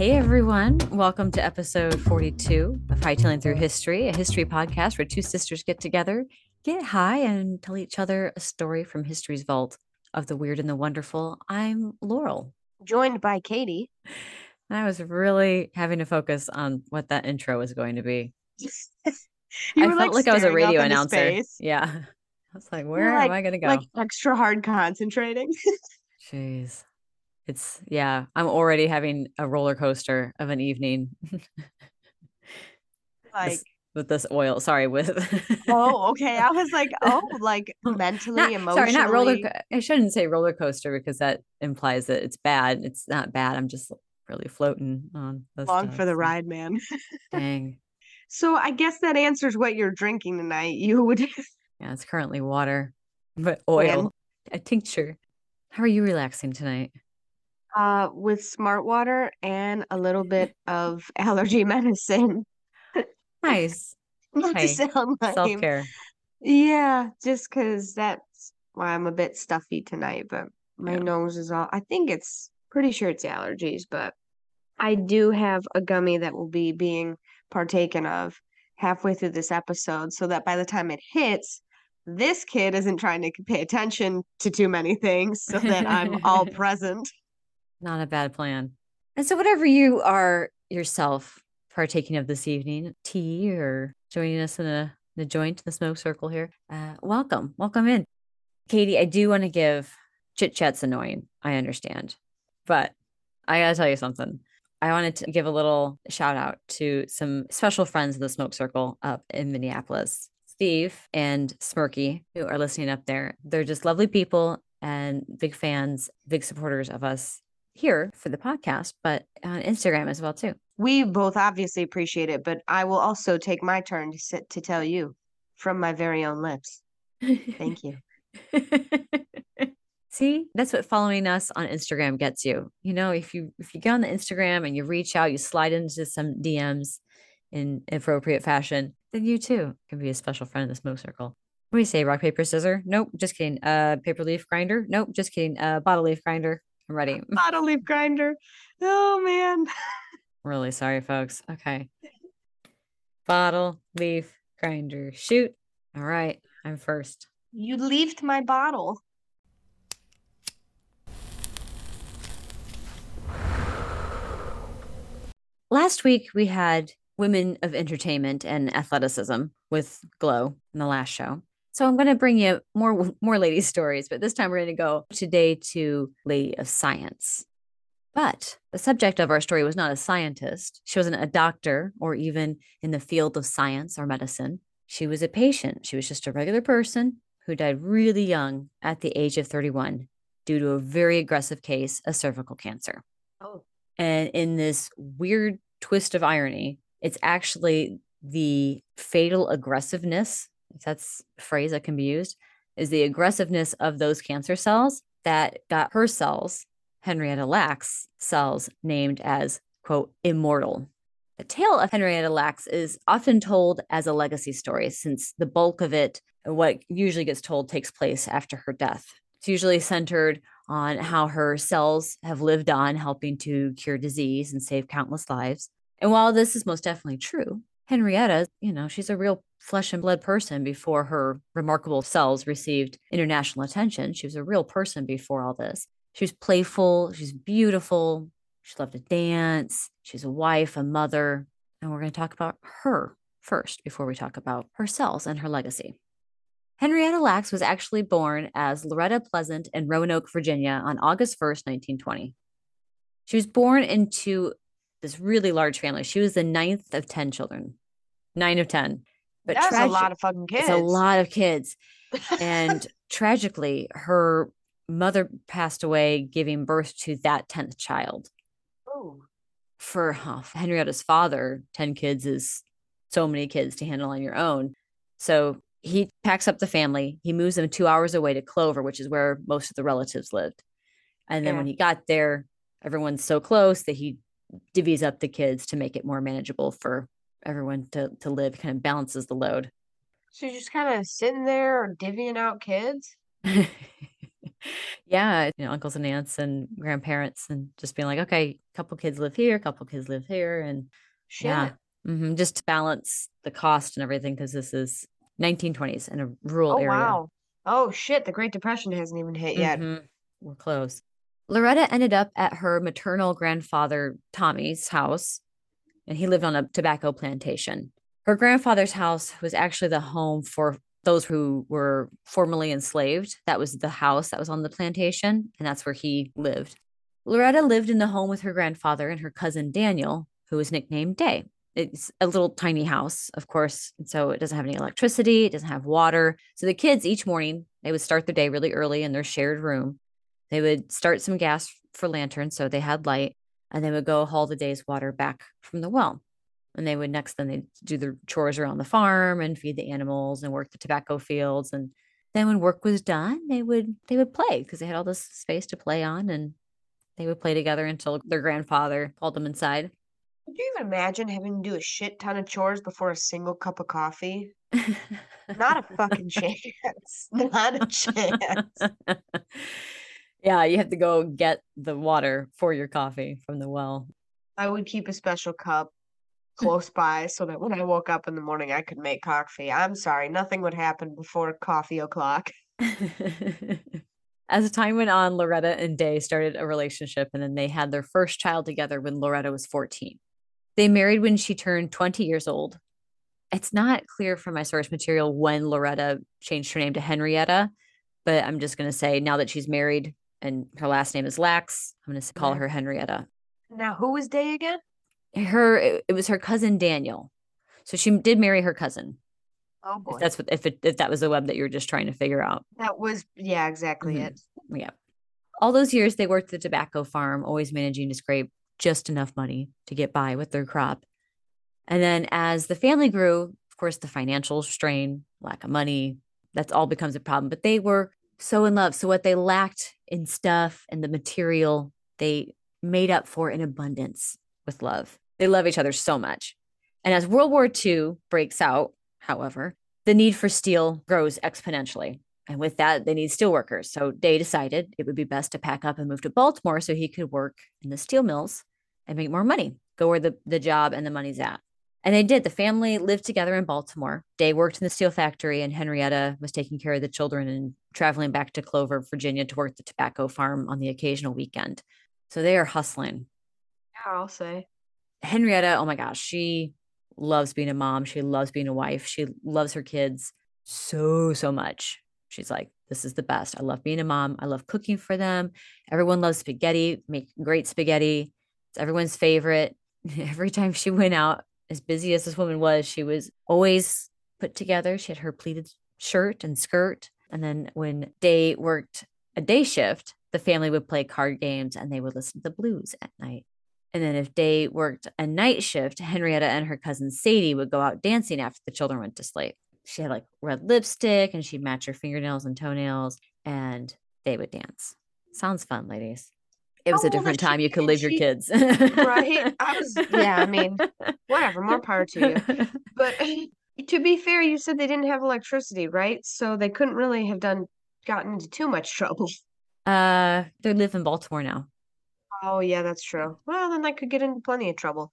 Hey everyone, welcome to episode 42 of Hightailing Through History, a history podcast where two sisters get together, get high, and tell each other a story from history's vault of the weird and the wonderful. I'm Laurel. Joined by Katie. And I was really having to focus on what that intro was going to be. I felt like, like I was a radio announcer. Yeah. I was like, You're where like- am I going to go? Like extra hard concentrating. Jeez. It's, yeah, I'm already having a roller coaster of an evening like, with this oil. Sorry, with. oh, okay. I was like, oh, like mentally, Not- emotionally. Sorry, not roller. I shouldn't say roller coaster because that implies that it's bad. It's not bad. I'm just really floating on the Long stuff, for the ride, man. Dang. So I guess that answers what you're drinking tonight. You would Yeah, it's currently water, but oil, a tincture. How are you relaxing tonight? Uh with smart water and a little bit of allergy medicine. Nice Not Hey, to sound Self-care. Yeah, just because that's why I'm a bit stuffy tonight, but my Yeah. nose is all, I think it's pretty sure it's allergies, but I do have a gummy that will be being partaken of halfway through this episode so that by the time it hits, this kid isn't trying to pay attention to too many things so that I'm all present. Not a bad plan. And so, whatever you are yourself partaking of this evening, tea or joining us in a the joint, the smoke circle here, uh, welcome, welcome in, Katie. I do want to give chit chat's annoying. I understand, but I gotta tell you something. I wanted to give a little shout out to some special friends of the smoke circle up in Minneapolis. Steve and Smirky, who are listening up there, they're just lovely people and big fans, big supporters of us here for the podcast, but on Instagram as well too. We both obviously appreciate it, but I will also take my turn to sit to tell you from my very own lips. Thank you. See, that's what following us on Instagram gets you. You know, if you if you get on the Instagram and you reach out, you slide into some DMs in appropriate fashion, then you too can be a special friend of the smoke circle. What do you say? Rock, paper, scissor? Nope, just kidding. Uh paper leaf grinder? Nope, just kidding. Uh bottle leaf grinder. I'm ready. Bottle leaf grinder. Oh man. Really sorry, folks. Okay. Bottle leaf grinder. Shoot. All right. I'm first. You leafed my bottle. Last week we had women of entertainment and athleticism with Glow in the last show. So I'm going to bring you more more lady stories, but this time we're going to go today to lady of science. But the subject of our story was not a scientist. She wasn't a doctor or even in the field of science or medicine. She was a patient. She was just a regular person who died really young at the age of 31 due to a very aggressive case of cervical cancer. Oh. And in this weird twist of irony, it's actually the fatal aggressiveness, if that's a phrase that can be used, is the aggressiveness of those cancer cells that got her cells, Henrietta Lacks cells, named as, quote, immortal. The tale of Henrietta Lacks is often told as a legacy story, since the bulk of it, what usually gets told, takes place after her death. It's usually centered on how her cells have lived on, helping to cure disease and save countless lives. And while this is most definitely true, Henrietta, you know, she's a real flesh and blood person before her remarkable cells received international attention. She was a real person before all this. She was playful, she's beautiful, she loved to dance, she's a wife, a mother. And we're going to talk about her first before we talk about her cells and her legacy. Henrietta Lacks was actually born as Loretta Pleasant in Roanoke, Virginia on August 1st, 1920. She was born into this really large family. She was the ninth of 10 children, nine of 10. But That's a lot of fucking kids. It's a lot of kids. And tragically, her mother passed away giving birth to that 10th child. Oh. For huh, Henrietta's father, 10 kids is so many kids to handle on your own. So he packs up the family. He moves them two hours away to Clover, which is where most of the relatives lived. And then Yeah. when he got there, everyone's so close that he divvies up the kids to make it more manageable for everyone to, to live, kind of balances the load. So you're just kind of sitting there divvying out kids? yeah, you know, uncles and aunts and grandparents, and just being like, okay, a couple kids live here, a couple kids live here, and Shit. yeah, hmm just to balance the cost and everything because this is 1920s in a rural Oh area. wow. Oh shit, the Great Depression hasn't even hit yet. Mhm. We're close. Loretta ended up at her maternal grandfather Tommy's house, and he lived on a tobacco plantation. Her grandfather's house was actually the home for those who were formerly enslaved. That was the house that was on the plantation, and that's where he lived. Loretta lived in the home with her grandfather and her cousin Daniel, who was nicknamed Day. It's a little tiny house, of course, and so it doesn't have any electricity, it doesn't have water. So the kids each morning, they would start their day really early in their shared room. They would start some gas for lanterns so they had light, and they would go haul the day's water back from the well. And they would next then they do the chores around the farm and feed the animals and work the tobacco fields. And then when work was done, they would they would play because they had all this space to play on and they would play together until their grandfather called them inside. Could you even imagine having to do a shit ton of chores before a single cup of coffee? Not a fucking chance. Not a chance. Yeah, you have to go get the water for your coffee from the well. I would keep a special cup close by so that when I woke up in the morning I could make coffee. I'm sorry, nothing would happen before coffee o'clock. As time went on, Loretta and Day started a relationship and then they had their first child together when Loretta was 14. They married when she turned 20 years old. It's not clear from my source material when Loretta changed her name to Henrietta, but I'm just going to say now that she's married and her last name is Lacks, I'm going to call her Henrietta. Now, who was Day again? Her it, was her cousin Daniel. So she did marry her cousin. Oh boy. If that's what if it, if that was the web that you were just trying to figure out. That was yeah, exactly Mhm. it. Yeah. All those years they worked the tobacco farm, always managing to scrape just enough money to get by with their crop. And then as the family grew, of course, the financial strain, lack of money, that's all becomes a problem. But they were so in love. So what they lacked in stuff and the material, they made up for in abundance with love. They love each other so much. And as World War II breaks out, however, the need for steel grows exponentially. And with that, they need steel workers. So Day decided it would be best to pack up and move to Baltimore so he could work in the steel mills and make more money, go where the, the job and the money's at. And they did. The family lived together in Baltimore. Day worked in the steel factory, and Henrietta was taking care of the children and traveling back to Clover, Virginia to work the tobacco farm on the occasional weekend. So they are hustling. Yeah, I'll say. Henrietta, oh my gosh, she loves being a mom. She loves being a wife. She loves her kids so, so much. She's like, this is the best. I love being a mom. I love cooking for them. Everyone loves spaghetti, make great spaghetti. It's everyone's favorite. Every time she went out, as busy as this woman was, she was always put together. She had her pleated shirt and skirt. And then when Day worked a day shift, the family would play card games and they would listen to the blues at night. And then if Day worked a night shift, Henrietta and her cousin Sadie would go out dancing after the children went to sleep. She had like red lipstick and she'd match her fingernails and toenails and they would dance. Sounds fun, ladies. It was How a different she time you could leave your She- kids. Right? I was yeah, I mean, whatever, more power to you. But to be fair, you said they didn't have electricity, right? So they couldn't really have done gotten into too much trouble. uh they live in Baltimore now. Oh yeah, that's true. Well, then I could get into plenty of trouble.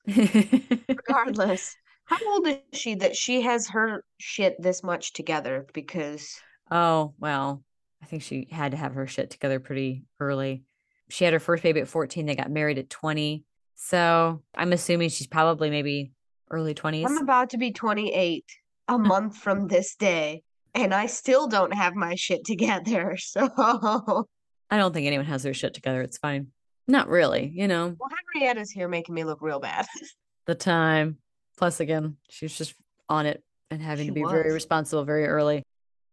Regardless. How old is she that she has her shit this much together? Because Oh, well, I think she had to have her shit together pretty early. She had her first baby at 14. They got married at 20. So I'm assuming she's probably maybe early 20s. I'm about to be 28 a mm. month from this day, and I still don't have my shit together. So, I don't think anyone has their shit together. It's fine. Not really, you know, Well, Henrietta's here making me look real bad. the time. Plus, again, she's just on it and having She to be very responsible very early.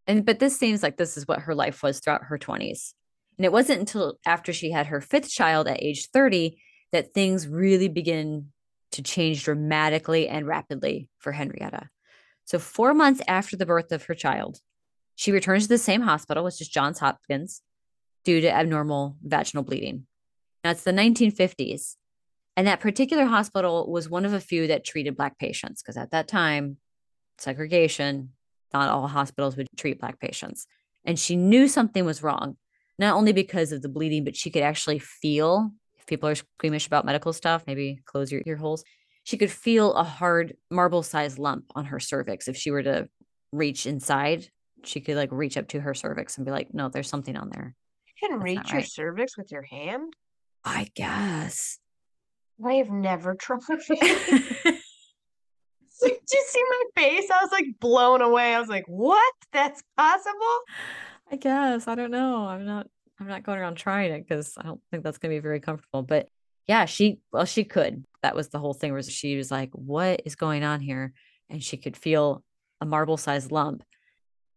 And but this seems like this is what her life was throughout her 20s. And it wasn't until after she had her fifth child at age 30 that things really begin to change dramatically and rapidly for Henrietta. So, four months after the birth of her child, she returns to the same hospital, which is Johns Hopkins, due to abnormal vaginal bleeding. Now, it's the 1950s. And that particular hospital was one of a few that treated Black patients because at that time, segregation, not all hospitals would treat Black patients. And she knew something was wrong. Not only because of the bleeding, but she could actually feel if people are squeamish about medical stuff, maybe close your ear holes. She could feel a hard marble sized lump on her cervix. If she were to reach inside, she could like reach up to her cervix and be like, no, there's something on there. You can That's reach your right. cervix with your hand. I guess. I have never tried. Did you see my face? I was like blown away. I was like, what? That's possible? I guess. I don't know. I'm not I'm not going around trying it because I don't think that's gonna be very comfortable. But yeah, she well, she could. That was the whole thing was she was like, what is going on here? And she could feel a marble sized lump.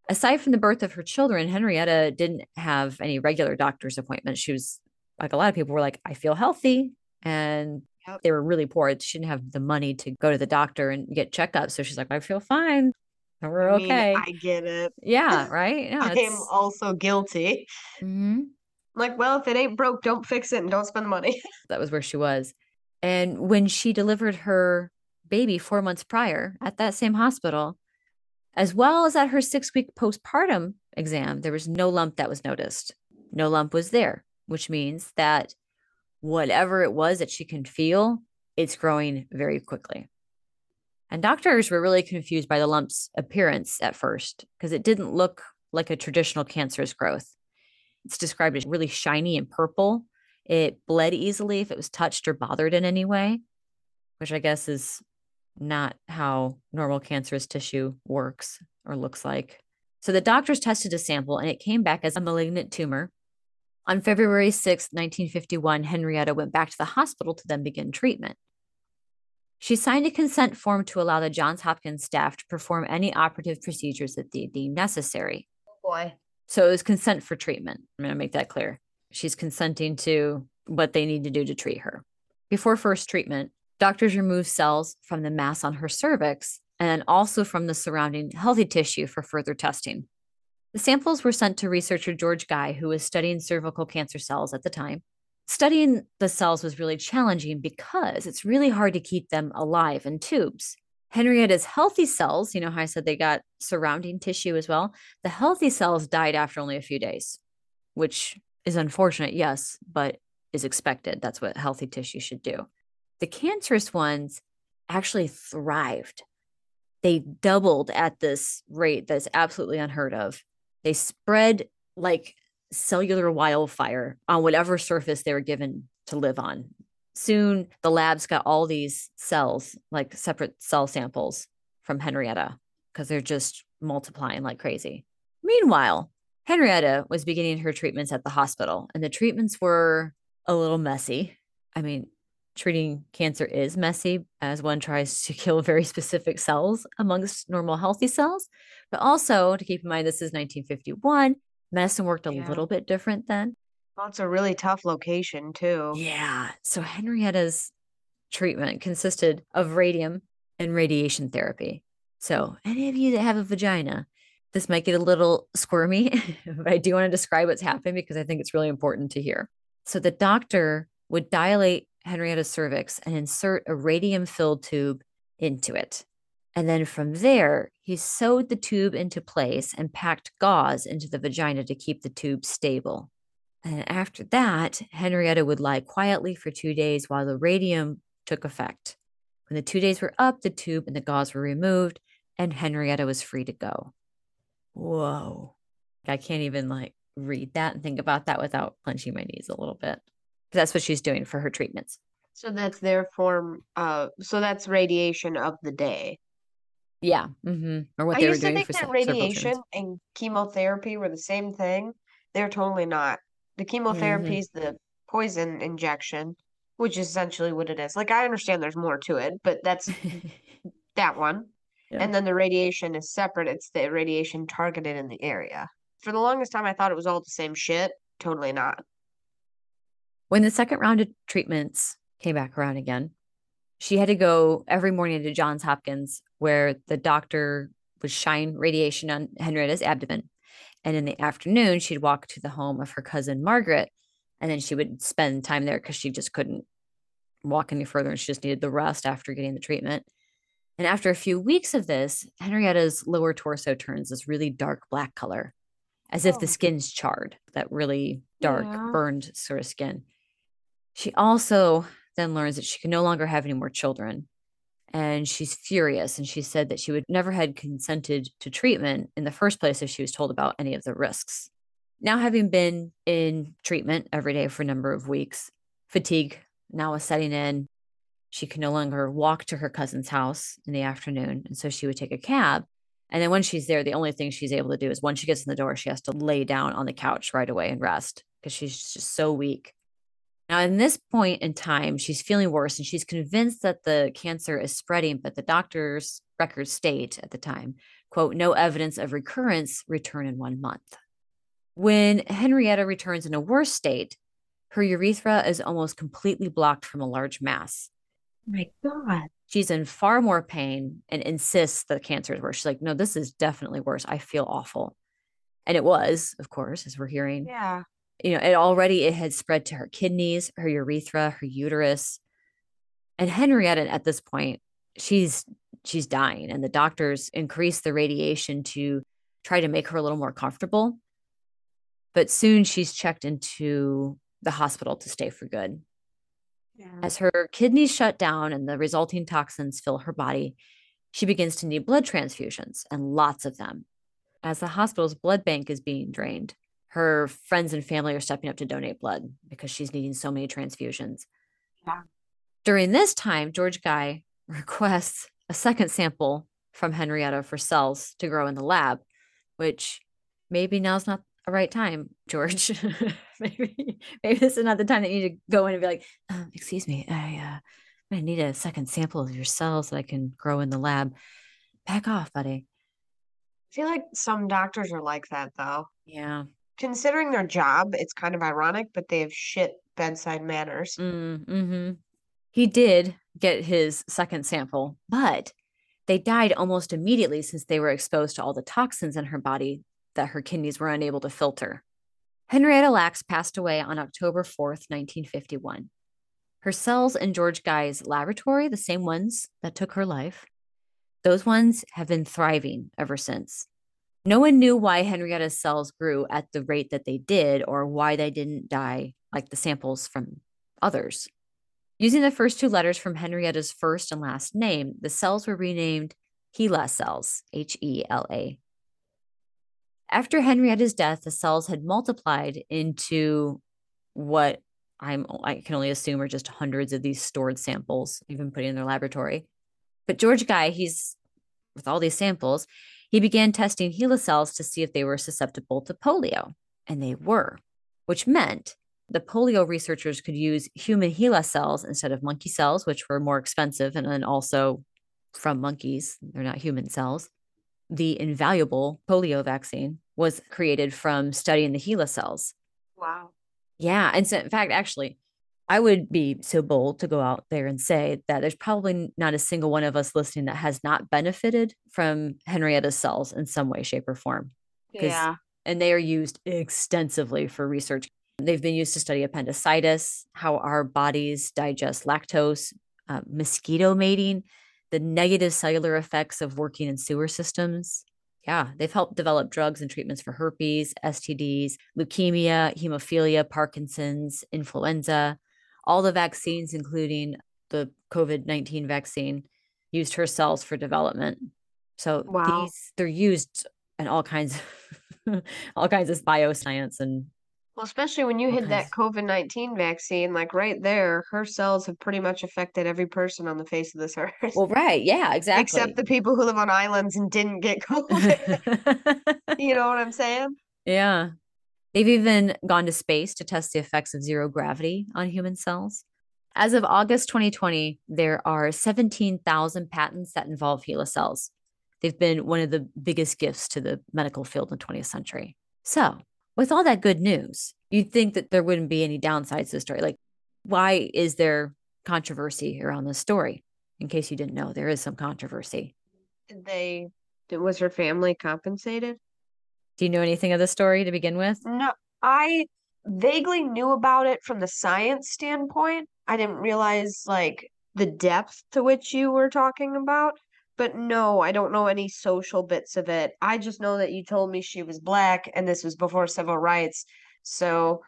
Aside from the birth of her children, Henrietta didn't have any regular doctor's appointments. She was like a lot of people were like, I feel healthy. And they were really poor. She didn't have the money to go to the doctor and get checkups. So she's like, I feel fine. We're I mean, okay. I get it. yeah, right. Yeah, I am also guilty. Mhm. Like, well, if it ain't broke, don't fix it and don't spend the money. that was where she was. And when she delivered her baby four months prior at that same hospital, as well as at her six week postpartum exam, there was no lump that was noticed. No lump was there, which means that whatever it was that she can feel, it's growing very quickly. And doctors were really confused by the lump's appearance at first because it didn't look like a traditional cancerous growth. It's described as really shiny and purple. It bled easily if it was touched or bothered in any way, which I guess is not how normal cancerous tissue works or looks like. So the doctors tested a sample and it came back as a malignant tumor. On February 6, 1951, Henrietta went back to the hospital to then begin treatment. She signed a consent form to allow the Johns Hopkins staff to perform any operative procedures that they deemed necessary. Oh Boy. So it was consent for treatment. I'm going to make that clear. She's consenting to what they need to do to treat her. Before first treatment, doctors removed cells from the mass on her cervix and also from the surrounding healthy tissue for further testing. The samples were sent to researcher George Gey, who was studying cervical cancer cells at the time. Studying the cells was really challenging because it's really hard to keep them alive in tubes. Henrietta's healthy cells, you know how I said they got surrounding tissue as well? The healthy cells died after only a few days, which is unfortunate, yes, but is expected. That's what healthy tissue should do. The cancerous ones actually thrived. They doubled at this rate that's absolutely unheard of. They spread like cellular wildfire on whatever surface they were given to live on. Soon, the labs got all these cells, like separate cell samples from Henrietta, because they're just multiplying like crazy. Meanwhile, Henrietta was beginning her treatments at the hospital, and the treatments were a little messy. I mean, treating cancer is messy as one tries to kill very specific cells amongst normal healthy cells. But also to keep in mind, this is 1951. Medicine worked a Yeah. little bit different then. Well, it's a really tough location, too. Yeah. So Henrietta's treatment consisted of radium and radiation therapy. So, any of you that have a vagina, this might get a little squirmy, but I do want to describe what's happening because I think it's really important to hear. So, the doctor would dilate Henrietta's cervix and insert a radium filled tube into it. And then from there, he sewed the tube into place and packed gauze into the vagina to keep the tube stable. And after that, Henrietta would lie quietly for two days while the radium took effect. When the two days were up, the tube and the gauze were removed, and Henrietta was free to go. Whoa. I can't even like read that and think about that without clenching my knees a little bit. That's what she's doing for her treatments. So that's their form. Uh, so that's radiation of the day. Yeah. Mm-hmm. Or what I they were used to doing think for that radiation and chemotherapy were the same thing. They're totally not. The chemotherapy is the poison injection, which is essentially what it is. Like I understand there's more to it, but that's that one. Yeah. And then the radiation is separate. It's the radiation targeted in the area. For the longest time, I thought it was all the same shit. Totally not. When the second round of treatments came back around again, she had to go every morning to Johns Hopkins, where the doctor would shine radiation on Henrietta's abdomen. And in the afternoon, she'd walk to the home of her cousin Margaret, and then she would spend time there because she just couldn't walk any further and she just needed the rest after getting the treatment. And after a few weeks of this, Henrietta's lower torso turns this really dark black color. as if the Oh. skin's charred, that really dark, Yeah. burned sort of skin. She also then learns that she can no longer have any more children. And she's furious. And she said that she would never had consented to treatment in the first place if she was told about any of the risks. Now, having been in treatment every day for a number of weeks, fatigue now was setting in. She can no longer walk to her cousin's house in the afternoon. And so she would take a cab. And then when she's there, the only thing she's able to do is once she gets in the door, she has to lay down on the couch right away and rest because she's just so weak. Now, in this point in time, she's feeling worse and she's convinced that the cancer is spreading, but the doctor's records state at the time, quote, no evidence of recurrence return in one month. When Henrietta returns in a worse state, her urethra is almost completely blocked from a large mass. my God. She's in far more pain and insists that the cancer is worse. She's like, no, this is definitely worse. I feel awful. And it was, of course, as we're hearing Yeah. You know, it already it had spread to her kidneys, her urethra, her uterus. And Henrietta at this point, she's she's dying and the doctors increase the radiation to try to make her a little more comfortable. But soon she's checked into the hospital to stay for good. Yeah. As her kidneys shut down and the resulting toxins fill her body, she begins to need blood transfusions and lots of them. As the hospital's blood bank is being drained, her friends and family are stepping up to donate blood because she's needing so many transfusions. Yeah. During this time, George Gey requests a second sample from Henrietta for cells to grow in the lab, which maybe now's not the right time, George. maybe maybe this is not the time that you need to go in and be like, um, excuse me, I uh I need a second sample of your cells that I can grow in the lab. Back off, buddy. I feel like some doctors are like that though. Yeah. Considering their job, it's kind of ironic, but they have shit bedside manners. Mm, hmm He did get his second sample, but they died almost immediately since they were exposed to all the toxins in her body that her kidneys were unable to filter. Henrietta Lacks passed away on October 4th, 1951. Her cells in George Gey's laboratory, the same ones that took her life, those ones have been thriving ever since. No one knew why Henrietta's cells grew at the rate that they did or why they didn't die like the samples from others. Using the first two letters from Henrietta's first and last name, the cells were renamed HeLa cells, H E L A. After Henrietta's death, the cells had multiplied into what I'm I can only assume are just hundreds of these stored samples, even put in their laboratory. But George Gey, he's with all these samples, he began testing HeLa cells to see if they were susceptible to polio, and they were, which meant the polio researchers could use human HeLa cells instead of monkey cells, which were more expensive and then also from monkeys. They're not human cells. The invaluable polio vaccine was created from studying the HeLa cells. Wow. Yeah. And so, in fact, actually, I would be so bold to go out there and say that there's probably not a single one of us listening that has not benefited from Henrietta's cells in some way, shape, or form. Yeah. And they are used extensively for research. They've been used to study appendicitis, how our bodies digest lactose, uh, mosquito mating, the negative cellular effects of working in sewer systems. Yeah, they've helped develop drugs and treatments for herpes, STDs, leukemia, hemophilia, Parkinson's, influenza. All the vaccines, including the COVID 19 vaccine, used her cells for development. So Wow. these they're used in all kinds of all kinds of bioscience and Well, especially when you hit that. COVID 19 vaccine, like right there, her cells have pretty much affected every person on the face of this earth. well, right. Yeah, exactly. Except the people who live on islands and didn't get COVID. you know what I'm saying? yeah. They've even gone to space to test the effects of zero gravity on human cells. As of August 2020, there are 17,000 patents that involve HeLa cells. They've been one of the biggest gifts to the medical field in the 20th century. So, with all that good news, you'd think that there wouldn't be any downsides to the story. Like, why is there controversy around this story? In case you didn't know, there is some controversy. Did they, was her family compensated? Do you know anything of the story to begin with? No, I vaguely knew about it from the science standpoint. I didn't realize like the depth to which you were talking about. but no, I don't know any social bits of it. I just know that you told me she was black and this was before civil rights. So,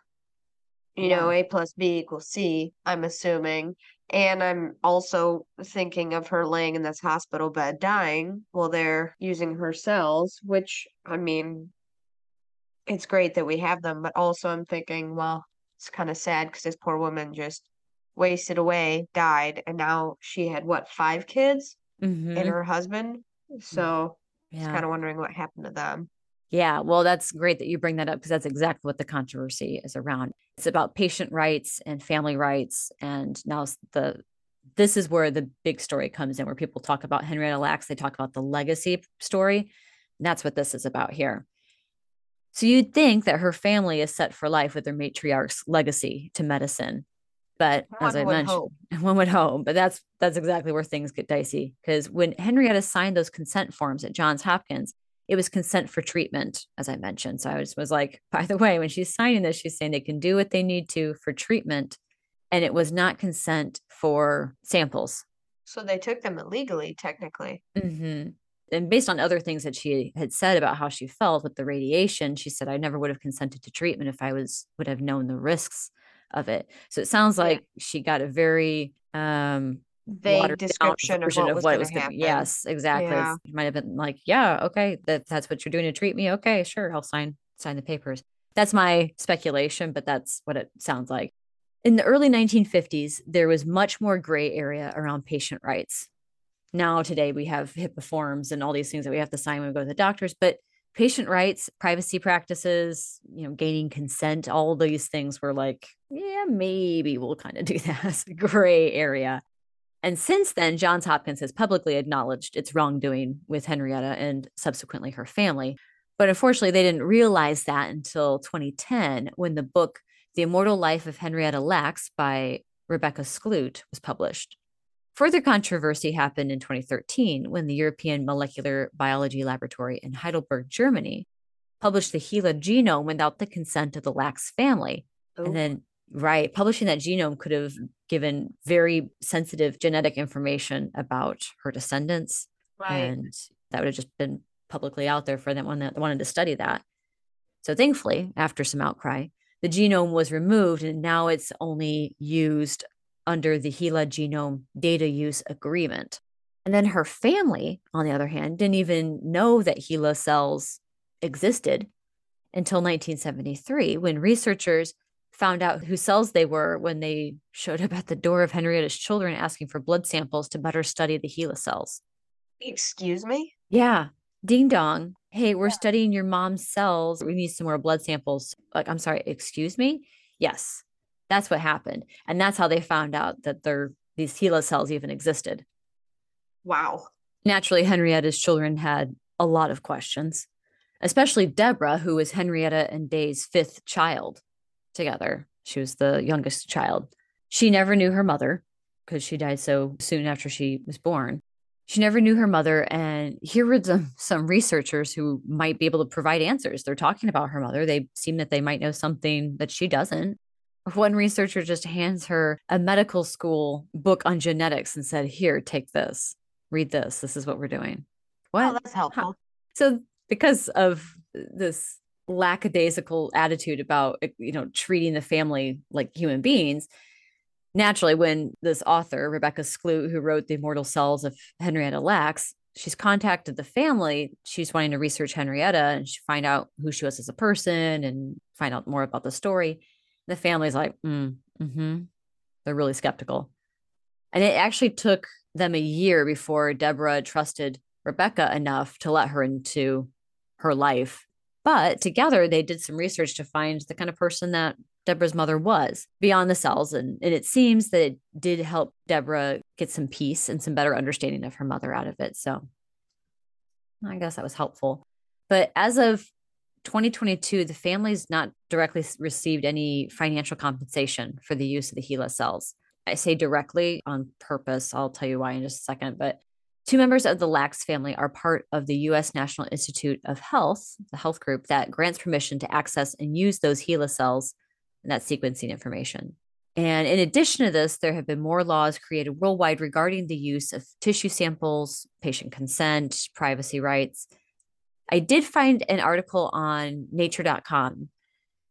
you Yeah. know, A plus B equals C, I'm assuming. And I'm also thinking of her laying in this hospital bed dying while they're using her cells, which, I mean, it's great that we have them, but also I'm thinking, well, it's kind of sad because this poor woman just wasted away, died, and now she had what, five kids and Mhm. her husband? So just Yeah. kind of wondering what happened to them. Yeah, well, that's great that you bring that up because that's exactly what the controversy is around. It's about patient rights and family rights, and now the this is where the big story comes in, where people talk about Henrietta Lacks, they talk about the legacy story. And that's what this is about here. So you'd think that her family is set for life with their matriarch's legacy to medicine, but as I mentioned, hope. one would hope. But that's that's exactly where things get dicey because when Henrietta signed those consent forms at Johns Hopkins, it was consent for treatment, as I mentioned. So I just was like, by the way, when she's signing this, she's saying they can do what they need to for treatment, and it was not consent for samples. So they took them illegally, technically. hmm And based on other things that she had said about how she felt with the radiation, she said, I never would have consented to treatment if I was would have known the risks of it. So it sounds Yeah. like she got a very um Vague watered down description of what was going to Yes, exactly. Yeah. Might have been like, yeah, okay, that that's what you're doing to treat me. Okay, sure, I'll sign sign the papers. That's my speculation, but that's what it sounds like. In the early 1950s, there was much more gray area around patient rights. Now, today, we have HIPAA forms and all these things that we have to sign when we go to the doctors, but patient rights, privacy practices, you know, gaining consent, all these things were like, yeah, maybe we'll kind of do that as a gray area. And since then, Johns Hopkins has publicly acknowledged its wrongdoing with Henrietta and subsequently her family. But unfortunately, they didn't realize that until 2010 when the book The Immortal Life of Henrietta Lacks by Rebecca Skloot was published. Further controversy happened in 2013 when the European Molecular Biology Laboratory in Heidelberg, Germany, published the HeLa genome without the consent of the Lacks family. Ooh. And then, oh. right, publishing that genome could have given very sensitive genetic information about her descendants. right. And that would have just been publicly out there for anyone that wanted to study that. So thankfully, after some outcry, the genome was removed and now it's only used under the HeLa genome data use agreement. And then her family, on the other hand, didn't even know that HeLa cells existed until 1973 when researchers found out whose cells they were when they showed up at the door of Henrietta's children asking for blood samples to better study the HeLa cells. Excuse me? Yeah. Ding dong. Hey, we're studying your mom's cells. We need some more blood samples. Like, I'm sorry, excuse me? Yes. That's what happened. And that's how they found out that there these HeLa cells even existed. Wow. Naturally, Henrietta's children had a lot of questions, especially Deborah, who was Henrietta and Day's fifth child together. She was the youngest child. She never knew her mother because she died so soon after she was born. She never knew her mother. And here were some, some researchers who might be able to provide answers. They're talking about her mother. They seem that they might know something that she doesn't. One researcher just hands her a medical school book on genetics and said, Here, take this, read this. This is what we're doing. What? Oh, that's helpful. So because of this lackadaisical attitude about eh, you know treating the family like human beings, naturally, when this author Rebecca Skloot, who wrote the Immortal Cells of Henrietta Lacks, she's contacted the family. She's wanting to research Henrietta and she find out who she was as a person and find out more about the story. The family's like, mm, hmm they're really skeptical, and it actually took them a year before Deborah trusted Rebecca enough to let her into her life. But together, they did some research to find the kind of person that Deborah's mother was beyond the cells. And, and it seems that it did help Deborah get some peace and some better understanding of her mother out of it. So I guess that was helpful. But as of 2022, the family's not directly received any financial compensation for the use of the HeLa cells. I say directly on purpose. I'll tell you why in just a second. But two members of the Lacks family are part of the U.S. National Institute of Health, the health group that grants permission to access and use those HeLa cells and that sequencing information. And in addition to this, there have been more laws created worldwide regarding the use of tissue samples, patient consent, privacy rights. I did find an article on nature.com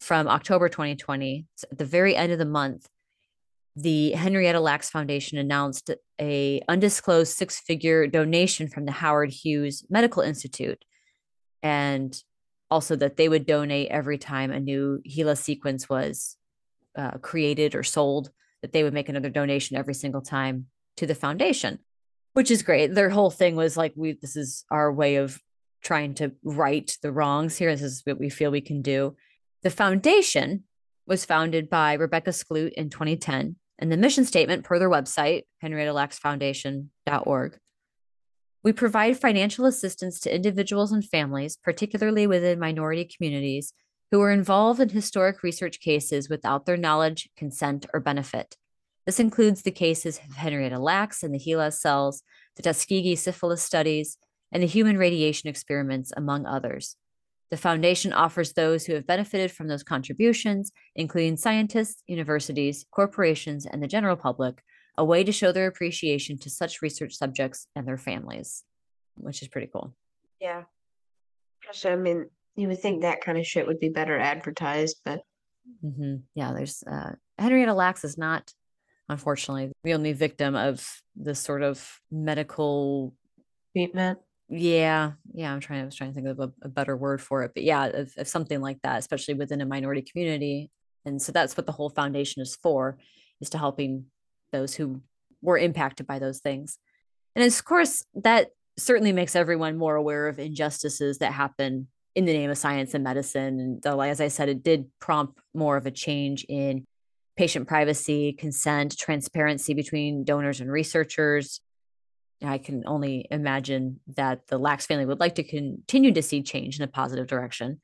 from October 2020. at the very end of the month, the Henrietta Lacks Foundation announced a undisclosed six-figure donation from the Howard Hughes Medical Institute and also that they would donate every time a new HeLa sequence was uh, created or sold that they would make another donation every single time to the foundation which is great their whole thing was like we this is our way of trying to right the wrongs here. This is what we feel we can do. The foundation was founded by rebecca skloot in 2010 and the mission statement per their website henriettalacksfoundation.org we provide financial assistance to individuals and families particularly within minority communities who are involved in historic research cases without their knowledge, consent, or benefit. This includes the cases of Henrietta Lacks and the HeLa cells, the Tuskegee syphilis studies, and the human radiation experiments, among others. The foundation offers those who have benefited from those contributions, including scientists, universities, corporations, and the general public, a way to show their appreciation to such research subjects and their families, which is pretty cool. Yeah. I mean, you would think that kind of shit would be better advertised, but mm-hmm. yeah, there's uh, Henrietta Lacks is not, unfortunately, the only victim of this sort of medical treatment. Yeah, yeah, I'm trying. I was trying to think of a, a better word for it, but yeah, if, of something like that, especially within a minority community, and so that's what the whole foundation is for, is to helping those who were impacted by those things, and of course that certainly makes everyone more aware of injustices that happen in the name of science and medicine. And though, as I said, it did prompt more of a change in patient privacy, consent, transparency between donors and researchers. I can only imagine that the Lacks family would like to continue to see change in a positive direction,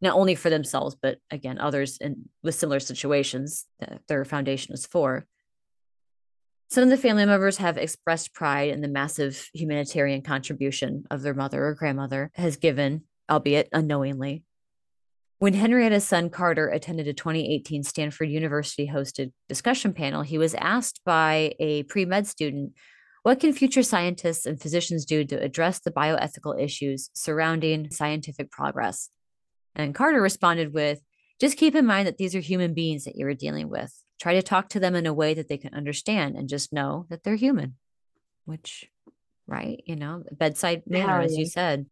not only for themselves, but again, others in, with similar situations that their foundation is for. Some of the family members have expressed pride in the massive humanitarian contribution of their mother or grandmother has given albeit unknowingly. When Henrietta's son Carter attended a 2018 Stanford University hosted discussion panel, he was asked by a pre med student, What can future scientists and physicians do to address the bioethical issues surrounding scientific progress? And Carter responded with, Just keep in mind that these are human beings that you are dealing with. Try to talk to them in a way that they can understand and just know that they're human, which, right? You know, bedside manner, as you said.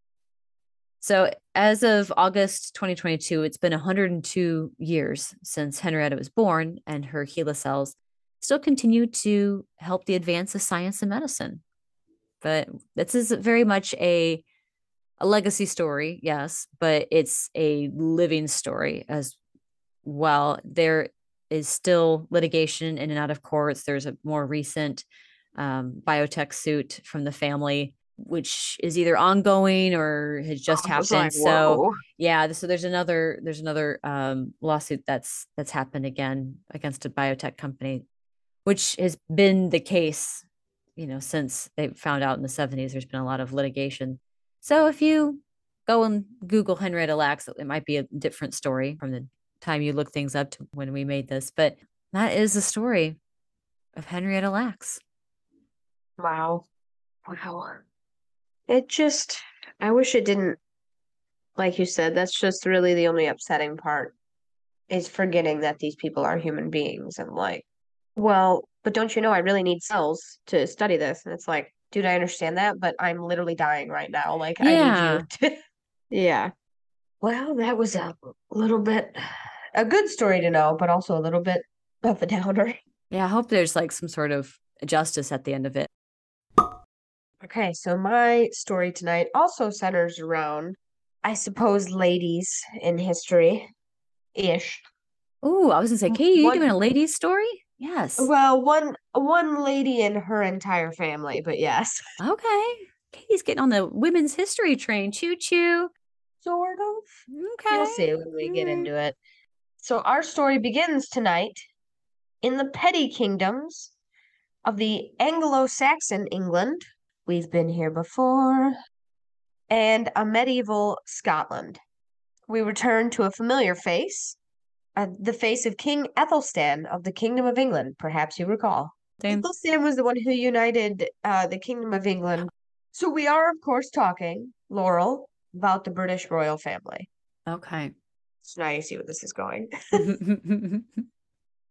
So, as of August 2022, it's been 102 years since Henrietta was born, and her HeLa cells still continue to help the advance of science and medicine. But this is very much a a legacy story, yes, but it's a living story as well. There is still litigation in and out of courts. There's a more recent um, biotech suit from the family which is either ongoing or has just happened. Like, so yeah, so there's another there's another um, lawsuit that's that's happened again against a biotech company, which has been the case, you know, since they found out in the 70s. There's been a lot of litigation. So if you go and Google Henrietta Lacks, it might be a different story from the time you look things up to when we made this, but that is the story of Henrietta Lacks. Wow. Wow. It just, I wish it didn't, like you said, that's just really the only upsetting part is forgetting that these people are human beings. And like, well, but don't you know I really need cells to study this? And it's like, dude, I understand that, but I'm literally dying right now. Like, yeah. I need you to. yeah. Well, that was a little bit a good story to know, but also a little bit of a downer. Yeah, I hope there's like some sort of justice at the end of it. Okay, so my story tonight also centers around, I suppose, ladies in history ish. Oh, I was gonna say, Katie, you doing a ladies story? Yes. Well, one one lady and her entire family, but yes. Okay. Katie's getting on the women's history train. Choo choo. Sort of. Okay. We'll see when we get hmm. into it. So our story begins tonight in the petty kingdoms of the Anglo-Saxon England We've been here before. And a medieval Scotland. We return to a familiar face uh, the face of King Ethelstan of the Kingdom of England. Perhaps you recall. Ethelstan was the one who united uh, the Kingdom of England. So we are, of course, talking, Laurel, about the British royal family. Okay. So now you see where this is going.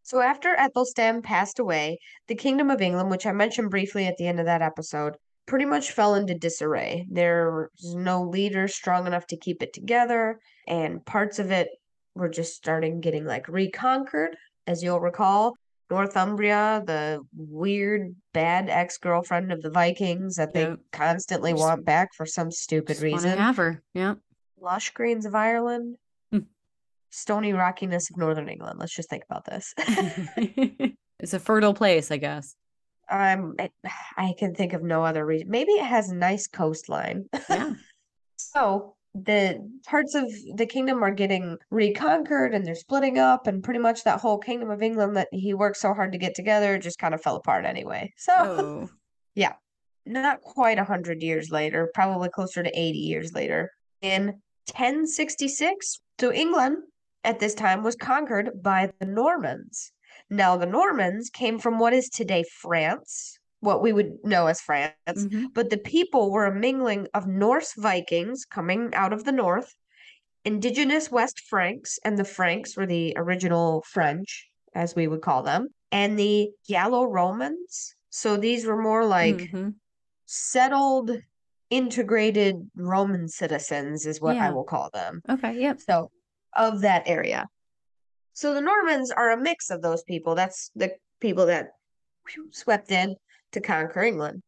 So after Ethelstan passed away, the Kingdom of England, which I mentioned briefly at the end of that episode, pretty much fell into disarray. There was no leader strong enough to keep it together, and parts of it were just starting getting like reconquered, as you'll recall. Northumbria, the weird bad ex-girlfriend of the Vikings that they Yep. constantly Just- want back for some stupid reason. have her. Yeah. Lush greens of Ireland. Hmm. Stony rockiness of Northern England. Let's just think about this. it's a fertile place, I guess. Um, I, I can think of no other reason. Maybe it has a nice coastline. Yeah. So the parts of the kingdom are getting reconquered and they're splitting up, and pretty much that whole kingdom of England that he worked so hard to get together just kind of fell apart anyway. So Oh. not quite a hundred years later, probably closer to 80 years later, in 1066. So England at this time was conquered by the Normans. Now, the Normans came from what is today France, what we would know as France, Mhm. but the people were a mingling of Norse Vikings coming out of the north, indigenous West Franks, and the Franks were the original French, as we would call them, and the Gallo Romans. So these were more like Mhm. settled, integrated Roman citizens, is what I will call them. Okay. Yep. So, of that area. So the Normans are a mix of those people. That's the people that swept in to conquer England.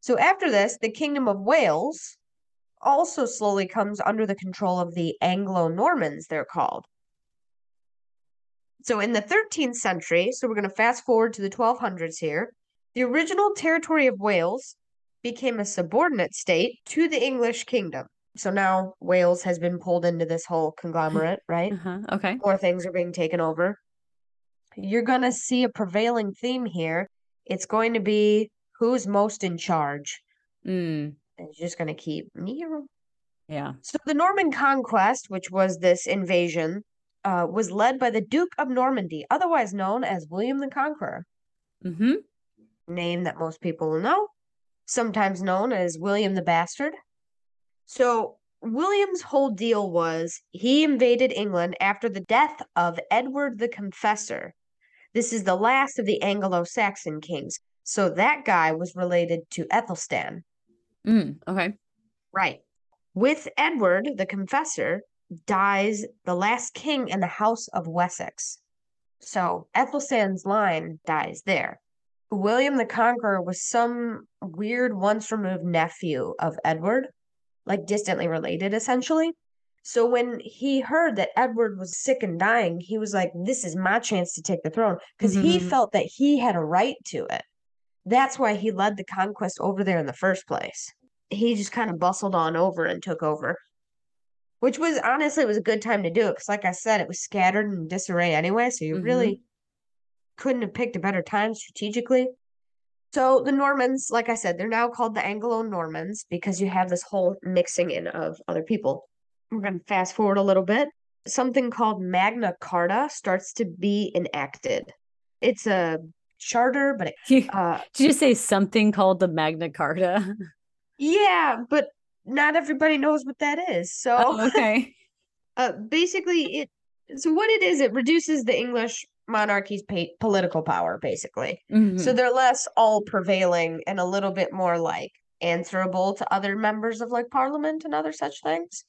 So after this, the Kingdom of Wales also slowly comes under the control of the Anglo Normans, they're called. So in the 13th century, so we're going to fast forward to the 1200s here, the original territory of Wales became a subordinate state to the English kingdom. So now Wales has been pulled into this whole conglomerate, right? Uh-huh. Okay. More things are being taken over. You're going to see a prevailing theme here. It's going to be who's most in charge. Mm. It's just going to keep. Yeah. So the Norman conquest, which was this invasion, uh, was led by the Duke of Normandy, otherwise known as William the Conqueror, Mm-hmm. name that most people will know, sometimes known as William the Bastard. So William's whole deal was he invaded England after the death of Edward the Confessor. This is the last of the Anglo-Saxon kings. So that guy was related to Ethelstan. Mm. Okay. Right. With Edward the Confessor dies the last king in the House of Wessex. So Ethelstan's line dies there. William the Conqueror was some weird once removed nephew of Edward, like distantly related essentially. So when he heard that Edward was sick and dying, he was like, This is my chance to take the throne because he Mhm. felt that he had a right to it. That's why he led the conquest over there in the first place. He just kind of bustled on over and took over. Which was honestly was a good time to do it because like I said, it was scattered and disarray anyway, so you Mhm. really couldn't have picked a better time strategically. So the Normans, like I said, they're now called the Anglo-Normans because you have this whole mixing in of other people. We're going to fast forward a little bit. Something called Magna Carta starts to be enacted. It's a charter, but it, uh, did you say something called the Magna Carta? yeah, but not everybody knows what that is. So Oh, okay. uh, basically, it so what it is, it reduces the English monarchy's political power, basically. So Mhm. they're less all prevailing and a little bit more like answerable to other members of like parliament and other such things.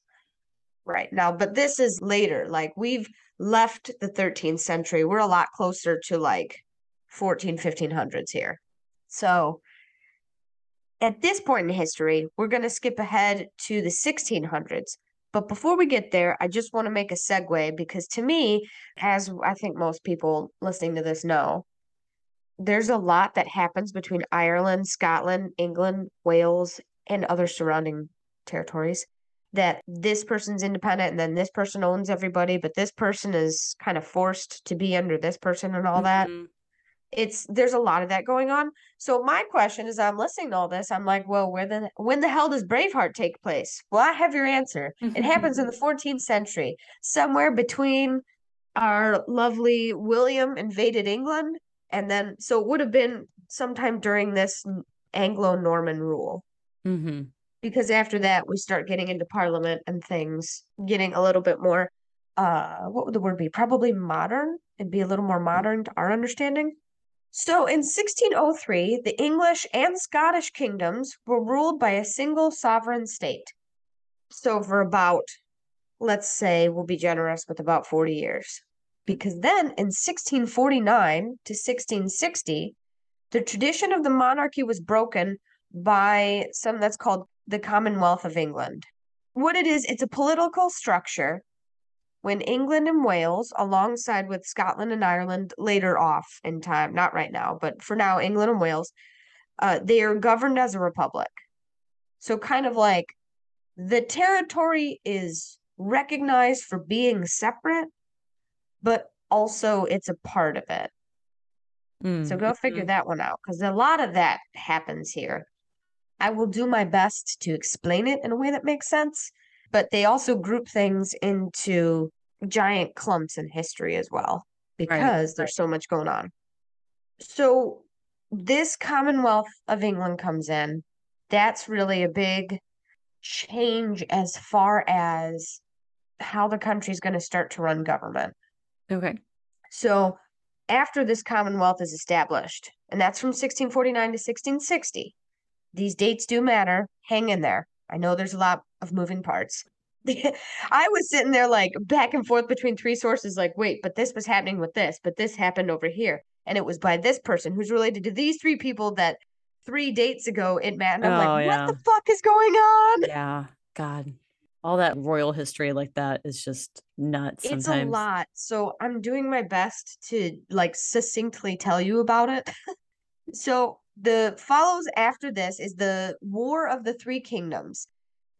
Right now, but this is later. Like we've left the 13th century. We're a lot closer to like 14, 1500s here. So at this point in history, we're going to skip ahead to the 1600s. But before we get there, I just want to make a segue because to me, as I think most people listening to this know, there's a lot that happens between Ireland, Scotland, England, Wales, and other surrounding territories that this person's independent and then this person owns everybody, but this person is kind of forced to be under this person and all that. Mhm. It's there's a lot of that going on. So my question is I'm listening to all this, I'm like, well, where the when the hell does Braveheart take place? Well, I have your answer. It happens in the 14th century, somewhere between our lovely William invaded England. And then, so it would have been sometime during this Anglo Norman rule. Mm-hmm. Because after that, we start getting into Parliament and things getting a little bit more, uh, what would the word be? Probably modern. It'd be a little more modern to our understanding. So in 1603, the English and Scottish kingdoms were ruled by a single sovereign state. So for about, let's say, we'll be generous with about 40 years. Because then in 1649 to 1660, the tradition of the monarchy was broken by some that's called the Commonwealth of England. What it is, it's a political structure when England and Wales, alongside with Scotland and Ireland later off in time, not right now, but for now, England and Wales, uh, they are governed as a republic. So, kind of like the territory is recognized for being separate, but also it's a part of it. Mm. So go figure mm-hmm. that one out because a lot of that happens here. I will do my best to explain it in a way that makes sense, but they also group things into giant clumps in history as well because right. there's so much going on. So this Commonwealth of England comes in. That's really a big change as far as how the country's going to start to run government. Okay. So after this Commonwealth is established, and that's from 1649 to 1660, these dates do matter. Hang in there. I know there's a lot of moving parts. I was sitting there like back and forth between three sources, like, wait, but this was happening with this, but this happened over here. And it was by this person who's related to these three people that three dates ago it met. And I'm oh, like, yeah. what the fuck is going on? Yeah. God. All that royal history like that is just nuts. It's sometimes. a lot. So I'm doing my best to like succinctly tell you about it. so the follows after this is the War of the Three Kingdoms.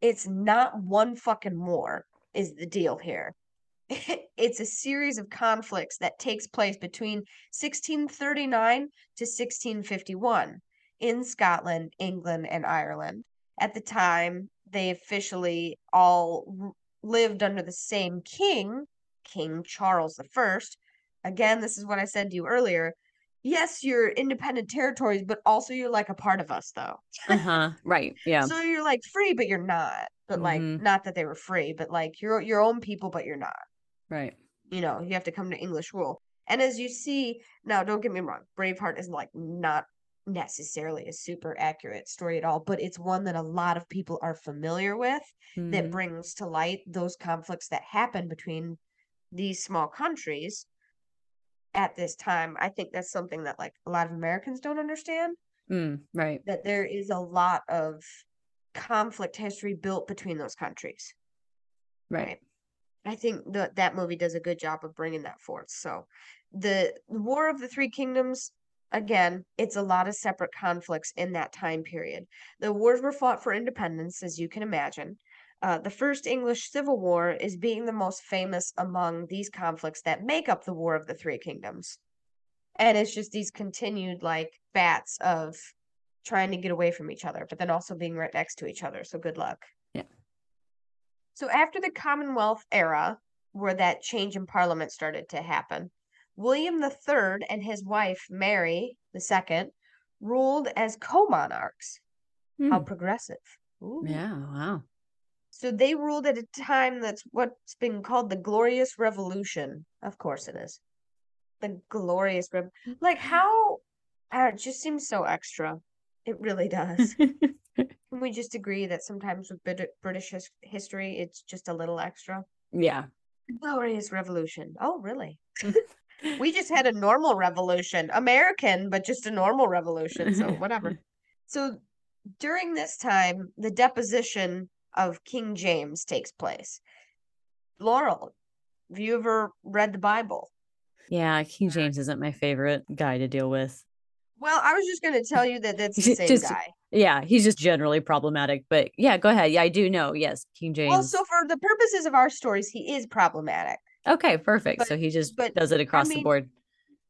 It's not one fucking war, is the deal here. it's a series of conflicts that takes place between 1639 to 1651 in Scotland, England, and Ireland. At the time, they officially all lived under the same king, King Charles I. Again, this is what I said to you earlier. Yes, you're independent territories, but also you're like a part of us, though. uh huh. Right. Yeah. So you're like free, but you're not. But like, mm-hmm. not that they were free, but like you're your own people, but you're not. Right. You know, you have to come to English rule. And as you see, now don't get me wrong, Braveheart is like not necessarily a super accurate story at all, but it's one that a lot of people are familiar with mm-hmm. that brings to light those conflicts that happen between these small countries at this time. I think that's something that like a lot of Americans don't understand. Mm, right. That there is a lot of conflict history built between those countries. Right. right? I think that that movie does a good job of bringing that forth. So, the War of the Three Kingdoms again, it's a lot of separate conflicts in that time period. The wars were fought for independence, as you can imagine. Uh, the First English Civil War is being the most famous among these conflicts that make up the War of the Three Kingdoms. And it's just these continued like bats of trying to get away from each other, but then also being right next to each other. So good luck. Yeah. So after the Commonwealth era, where that change in parliament started to happen, William III and his wife, Mary II, ruled as co monarchs. Hmm. How progressive. Ooh. Yeah, wow. So they ruled at a time that's what's been called the Glorious Revolution. Of course it is. The Glorious Revolution. Like, how. Uh, it just seems so extra. It really does. Can we just agree that sometimes with British history, it's just a little extra? Yeah. Glorious Revolution. Oh, really? we just had a normal revolution, American, but just a normal revolution. So whatever. so during this time, the deposition of King James takes place. Laurel, have you ever read the Bible? Yeah, King James isn't my favorite guy to deal with. Well, I was just going to tell you that that's the same just, guy. Yeah, he's just generally problematic. But yeah, go ahead. Yeah, I do know. Yes, King James. Well, so for the purposes of our stories, he is problematic. Okay, perfect. But, so he just but, does it across I mean, the board.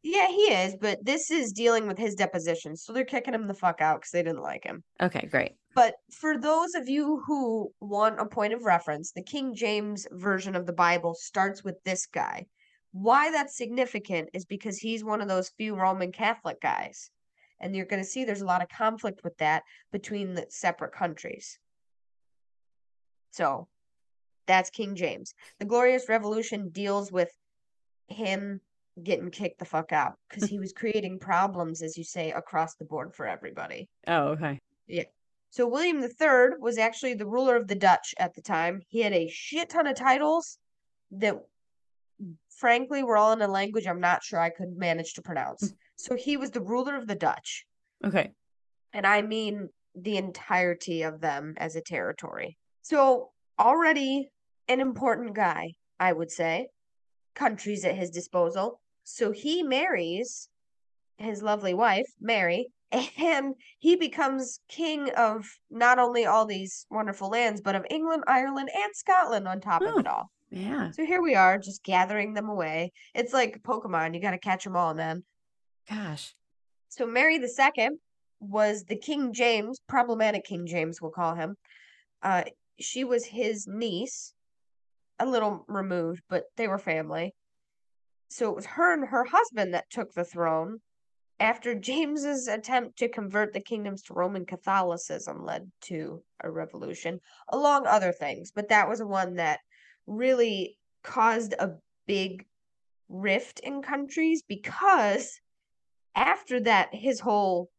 Yeah, he is, but this is dealing with his deposition. So they're kicking him the fuck out because they didn't like him. Okay, great. But for those of you who want a point of reference, the King James version of the Bible starts with this guy, Why that's significant is because he's one of those few Roman Catholic guys. And you're going to see there's a lot of conflict with that between the separate countries. So that's King James. The Glorious Revolution deals with him getting kicked the fuck out because he was creating problems, as you say, across the board for everybody. Oh, okay. Yeah. So William III was actually the ruler of the Dutch at the time. He had a shit ton of titles that mm, frankly were all in a language I'm not sure I could manage to pronounce. Mm. So he was the ruler of the Dutch. Okay. And I mean the entirety of them as a territory. So already an important guy, I would say. Countries at his disposal. So he marries his lovely wife, Mary, and he becomes king of not only all these wonderful lands, but of England, Ireland, and Scotland on top of Oh. it all. Yeah. So here we are, just gathering them away. It's like Pokemon, you got to catch them all, man. Gosh. So Mary II was the King James, problematic King James, we'll call him. Uh, she was his niece, a little removed, but they were family. So it was her and her husband that took the throne after James's attempt to convert the kingdoms to Roman Catholicism led to a revolution, along other things. But that was one that really caused a big rift in countries because after that, his whole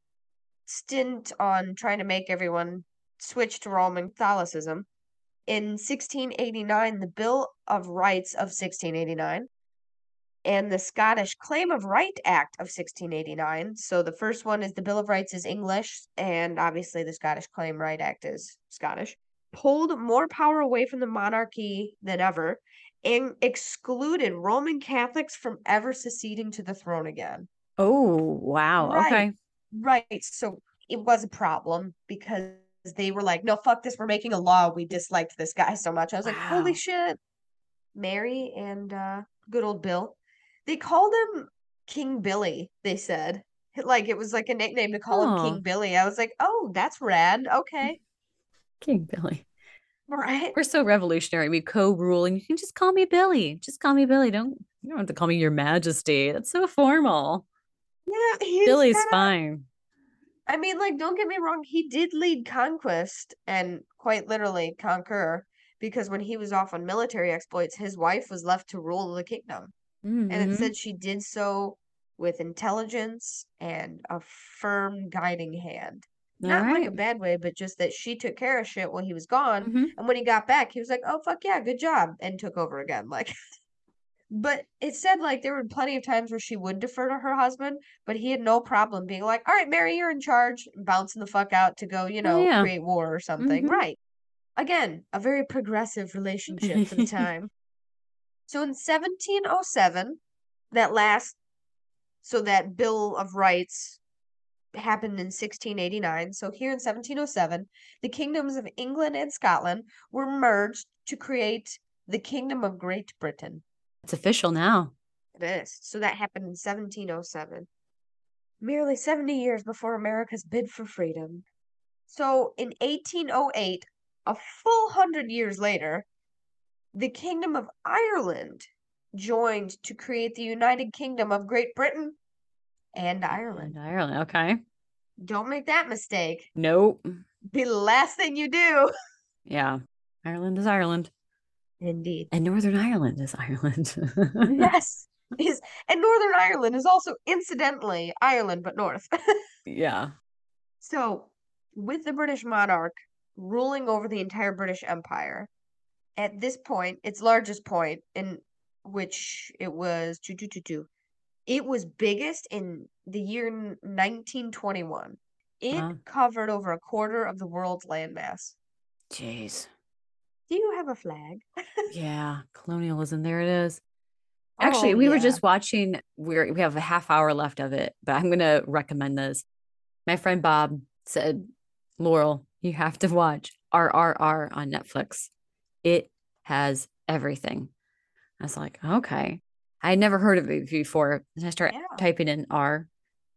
stint on trying to make everyone switch to Roman Catholicism, in 1689, the Bill of Rights of 1689 and the Scottish Claim of Right Act of 1689. So the first one is the Bill of Rights is English, and obviously the Scottish Claim Right Act is Scottish. Pulled more power away from the monarchy than ever and excluded Roman Catholics from ever seceding to the throne again. Oh, wow. Right. Okay. Right. So it was a problem because they were like, no, fuck this. We're making a law. We disliked this guy so much. I was like, holy shit. Mary and uh, good old Bill. They called him King Billy, they said. Like it was like a nickname to call him Oh. King Billy. I was like, oh, that's rad. Okay. King Billy. Right. We're so revolutionary. We co-rule, and you can just call me Billy. Just call me Billy. Don't you don't have to call me Your Majesty. That's so formal. Yeah, he's Billy's kinda- fine. I mean, like, don't get me wrong, he did lead conquest and quite literally conquer because when he was off on military exploits, his wife was left to rule the kingdom. And it said she did so with intelligence and a firm guiding hand. All Not in like a bad way, but just that she took care of shit while he was gone. Mhm. And when he got back, he was like, "Oh fuck yeah, good job," and took over again. Like, but it said like there were plenty of times where she would defer to her husband, but he had no problem being like, "All right, Mary, you're in charge," bouncing the fuck out to go, you know, Oh, yeah. create war or something. Mhm. Right. Again, a very progressive relationship for the time. So in 1707, that last, so that Bill of Rights happened in 1689. So here in 1707, the kingdoms of England and Scotland were merged to create the Kingdom of Great Britain. It's official now. It is. So that happened in 1707, merely 70 years before America's bid for freedom. So in 1808, a full hundred years later, the Kingdom of Ireland joined to create the United Kingdom of Great Britain and Ireland. And Ireland. Okay. Don't make that mistake. Nope. Be the last thing you do. Yeah. Ireland is Ireland. Indeed. And Northern Ireland is Ireland. yes. Is and Northern Ireland is also incidentally Ireland but north. yeah. So, with the British monarch ruling over the entire British Empire, at this point, its largest point, in which it was two two two two, it was biggest in the year 1921. It Wow. covered over a quarter of the world's landmass. Jeez. Do you have a flag? Yeah. Colonialism. There it is. Actually, Oh, we were just watching. We're we have a half hour left of it, but I'm gonna recommend this. My friend Bob said, "Laurel, you have to watch RRR on Netflix. It has everything." I was like, "Okay." I had never heard of it before, and I start Yeah. typing in R,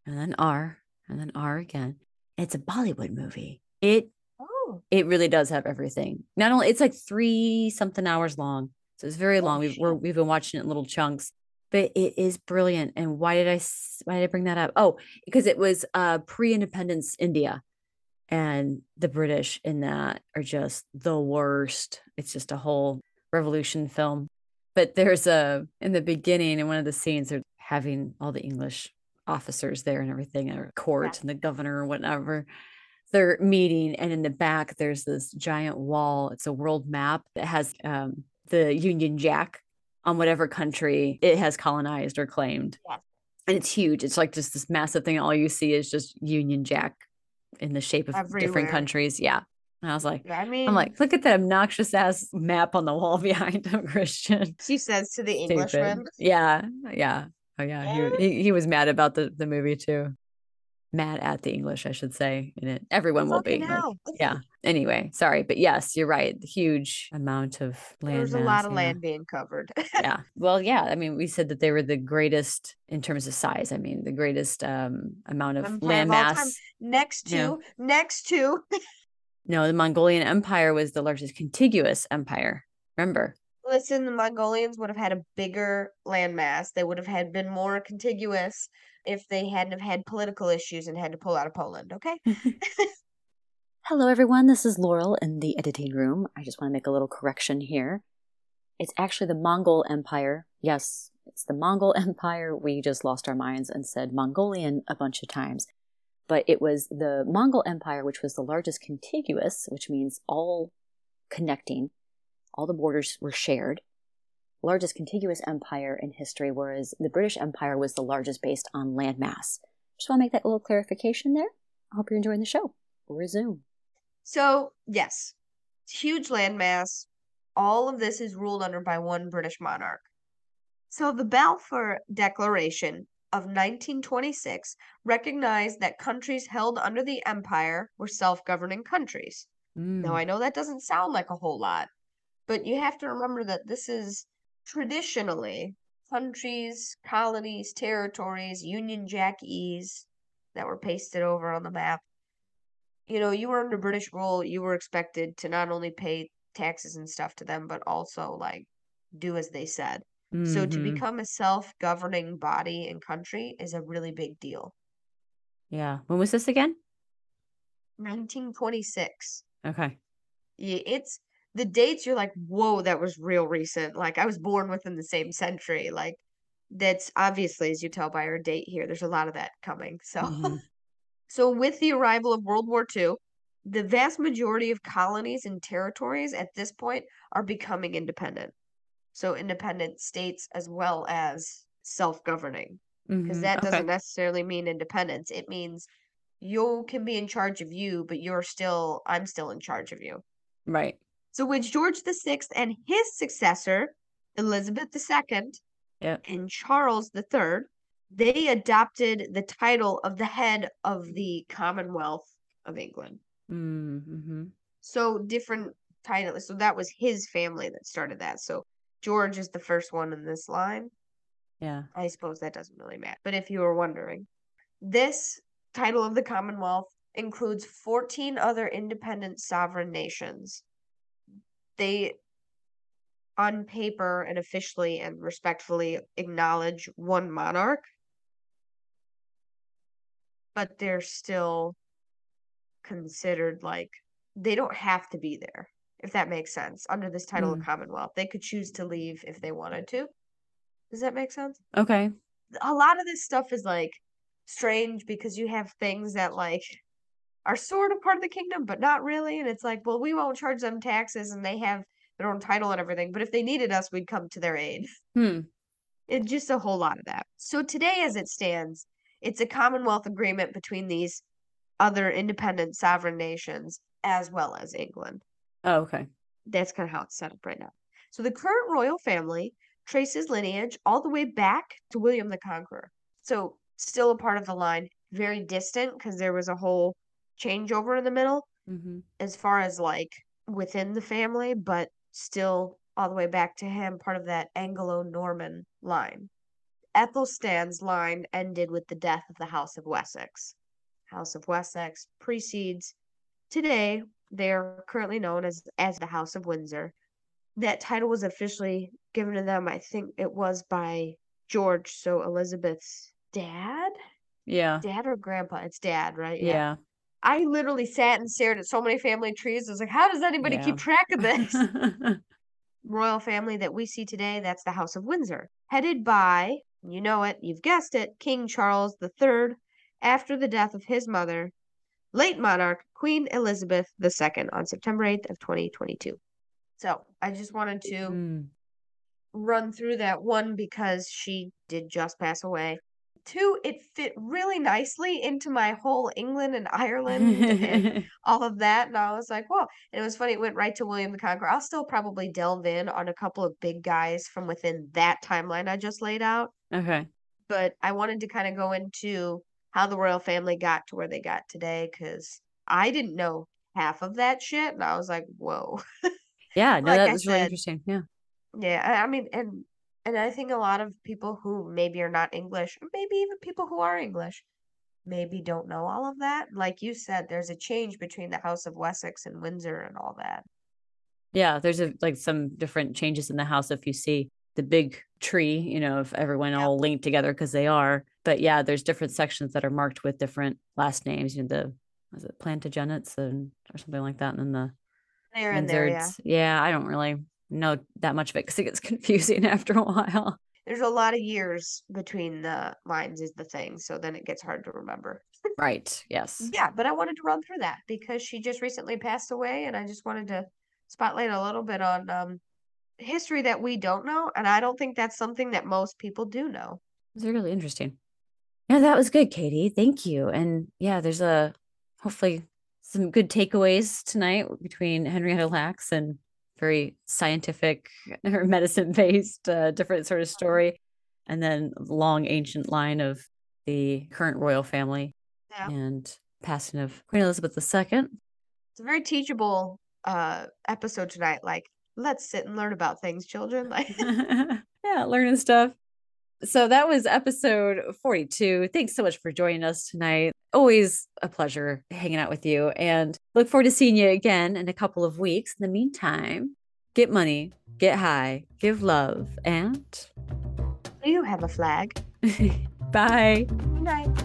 and then R, and then R again. It's a Bollywood movie. It Oh, it really does have everything. Not only it's like three something hours long, so it's very Oh, long. We've we're, we've been watching it in little chunks, but it is brilliant. And why did I why did I bring that up? Oh, because it was uh pre-independence India. And the British in that are just the worst. It's just a whole revolution film. But there's a in the beginning in one of the scenes they're having all the English officers there and everything, or court yeah. and the governor or whatever. They're meeting, and in the back there's this giant wall. It's a world map that has um, the Union Jack on whatever country it has colonized or claimed. Yeah. And it's huge. It's like just this massive thing. All you see is just Union Jack in the shape of Everywhere. different countries. Yeah. And I was like, I mean, I'm like, look at that obnoxious ass map on the wall behind him, Christian. She says to the Englishman. Yeah. Yeah. Oh yeah. He, he, he was mad about the, the movie too mad at the English, I should say, in it. Everyone will be. Like, yeah. Anyway, sorry, but yes, you're right. Huge amount of land. There's a lot of land being covered. yeah. Well, yeah. I mean, we said that they were the greatest in terms of size. I mean, the greatest um amount of Empire land of mass. Next to, know. next to. no, the Mongolian Empire was the largest contiguous empire. Remember? Listen, the Mongolians would have had a bigger landmass. They would have had been more contiguous if they hadn't have had political issues and had to pull out of Poland, okay? Hello, everyone. This is Laurel in the editing room. I just want to make a little correction here. It's actually the Mongol Empire. Yes, it's the Mongol Empire. We just lost our minds and said Mongolian a bunch of times. But it was the Mongol Empire, which was the largest contiguous, which means all connecting. All the borders were shared largest contiguous empire in history, whereas the British Empire was the largest based on land mass. Just want to make that little clarification there. I hope you're enjoying the show. We'll resume. So, yes, huge landmass. All of this is ruled under by one British monarch. So, the Balfour Declaration of 1926 recognized that countries held under the empire were self governing countries. Mm. Now, I know that doesn't sound like a whole lot, but you have to remember that this is traditionally countries, colonies, territories, Union Jackies that were pasted over on the map. You know, you were under British rule, you were expected to not only pay taxes and stuff to them, but also like do as they said. Mm-hmm. So to mm-hmm. become a self governing body and country is a really big deal. Yeah. When was this again? 1926. Okay. Yeah, it's the dates you're like, whoa, that was real recent. Like I was born within the same century. Like that's obviously, as you tell by our date here, there's a lot of that coming. So, mm-hmm. so with the arrival of World War II, the vast majority of colonies and territories at this point are becoming independent. So independent states as well as self-governing. Because mm-hmm. that doesn't necessarily mean independence. It means you can be in charge of you, but you're still I'm still in charge of you. Right. So when George VI and his successor, Elizabeth II yeah. and Charles III, they adopted the title of the head of the Commonwealth of England. Mm-hmm. So different titles. So that was his family that started that. So George is the first one in this line. Yeah. I suppose that doesn't really matter. But if you were wondering, this title of the Commonwealth includes 14 other independent sovereign nations they on paper and officially and respectfully acknowledge one monarch but they're still considered like they don't have to be there if that makes sense under this title mm. of commonwealth. They could choose to leave if they wanted to. Does that make sense? Okay. A lot of this stuff is like strange because you have things that like are sort of part of the kingdom, but not really. And it's like, well, we won't charge them taxes and they have their own title and everything. But if they needed us, we'd come to their aid. Hmm. It's just a whole lot of that. So today, as it stands, it's a Commonwealth agreement between these other independent sovereign nations as well as England. Oh, okay. That's kind of how it's set up right now. So the current royal family traces lineage all the way back to William the Conqueror. So still a part of the line, very distant because there was a whole changeover in the middle mm-hmm. as far as like within the family, but still all the way back to him, part of that Anglo Norman line. Ethelstan's line ended with the death of the House of Wessex. House of Wessex precedes today they're currently known as as the House of Windsor. That title was officially given to them, I think it was by George, so Elizabeth's dad, Yeah. dad or grandpa? It's dad, right? Yeah. I literally sat and stared at so many family trees. I was like, how does anybody Yeah. keep track of this? royal family that we see today, that's the House of Windsor, headed by, you know it, you've guessed it, King Charles III, after the death of his mother, late monarch Queen Elizabeth II on September 8th of 2022. So, I just wanted to Mm. run through that one because she did just pass away. Two, it fit really nicely into my whole England and Ireland and all of that. And I was like, whoa. And it was funny, it went right to William the Conqueror. I'll still probably delve in on a couple of big guys from within that timeline I just laid out. okay. But I wanted to kind of go into how the royal family got to where they got today because I didn't know half of that shit. And I was like, whoa. Yeah. No, Like that I was really interesting. Yeah. Yeah, I mean, and and I think a lot of people who maybe are not English, maybe even people who are English, maybe don't know all of that. Like you said, there's a change between the House of Wessex and Windsor and all that. Yeah. There's a, like some different changes in the house if you see the big tree, you know, everyone Yep. all linked together because they are. But yeah, there's different sections that are marked with different last names. You know, the was it Plantagenets and or something like that, and then the There and there, yeah. Yeah, I don't really know that much of it because it gets confusing after a while. There's a lot of years between the lines is the thing, so then it gets hard to remember. Right. Yes. Yeah, but I wanted to run through that because she just recently passed away, and I just wanted to spotlight a little bit on um history that we don't know, and I don't think that's something that most people do know. It's really interesting. Yeah, that was good, Katie. Thank you. And yeah, there's a hopefully some good takeaways tonight between Henrietta Lacks and very scientific or medicine based uh, different sort of story, and then long ancient line of the current royal family Yeah. and passing of Queen Elizabeth II. It's a very teachable uh episode tonight. Like, let's sit and learn about things, children. Like, yeah, learning stuff. So that was episode 42. Thanks so much for joining us tonight. Always a pleasure hanging out with you and look forward to seeing you again in a couple of weeks. In the meantime, get money, get high, give love, and do you have a flag? bye. Good night.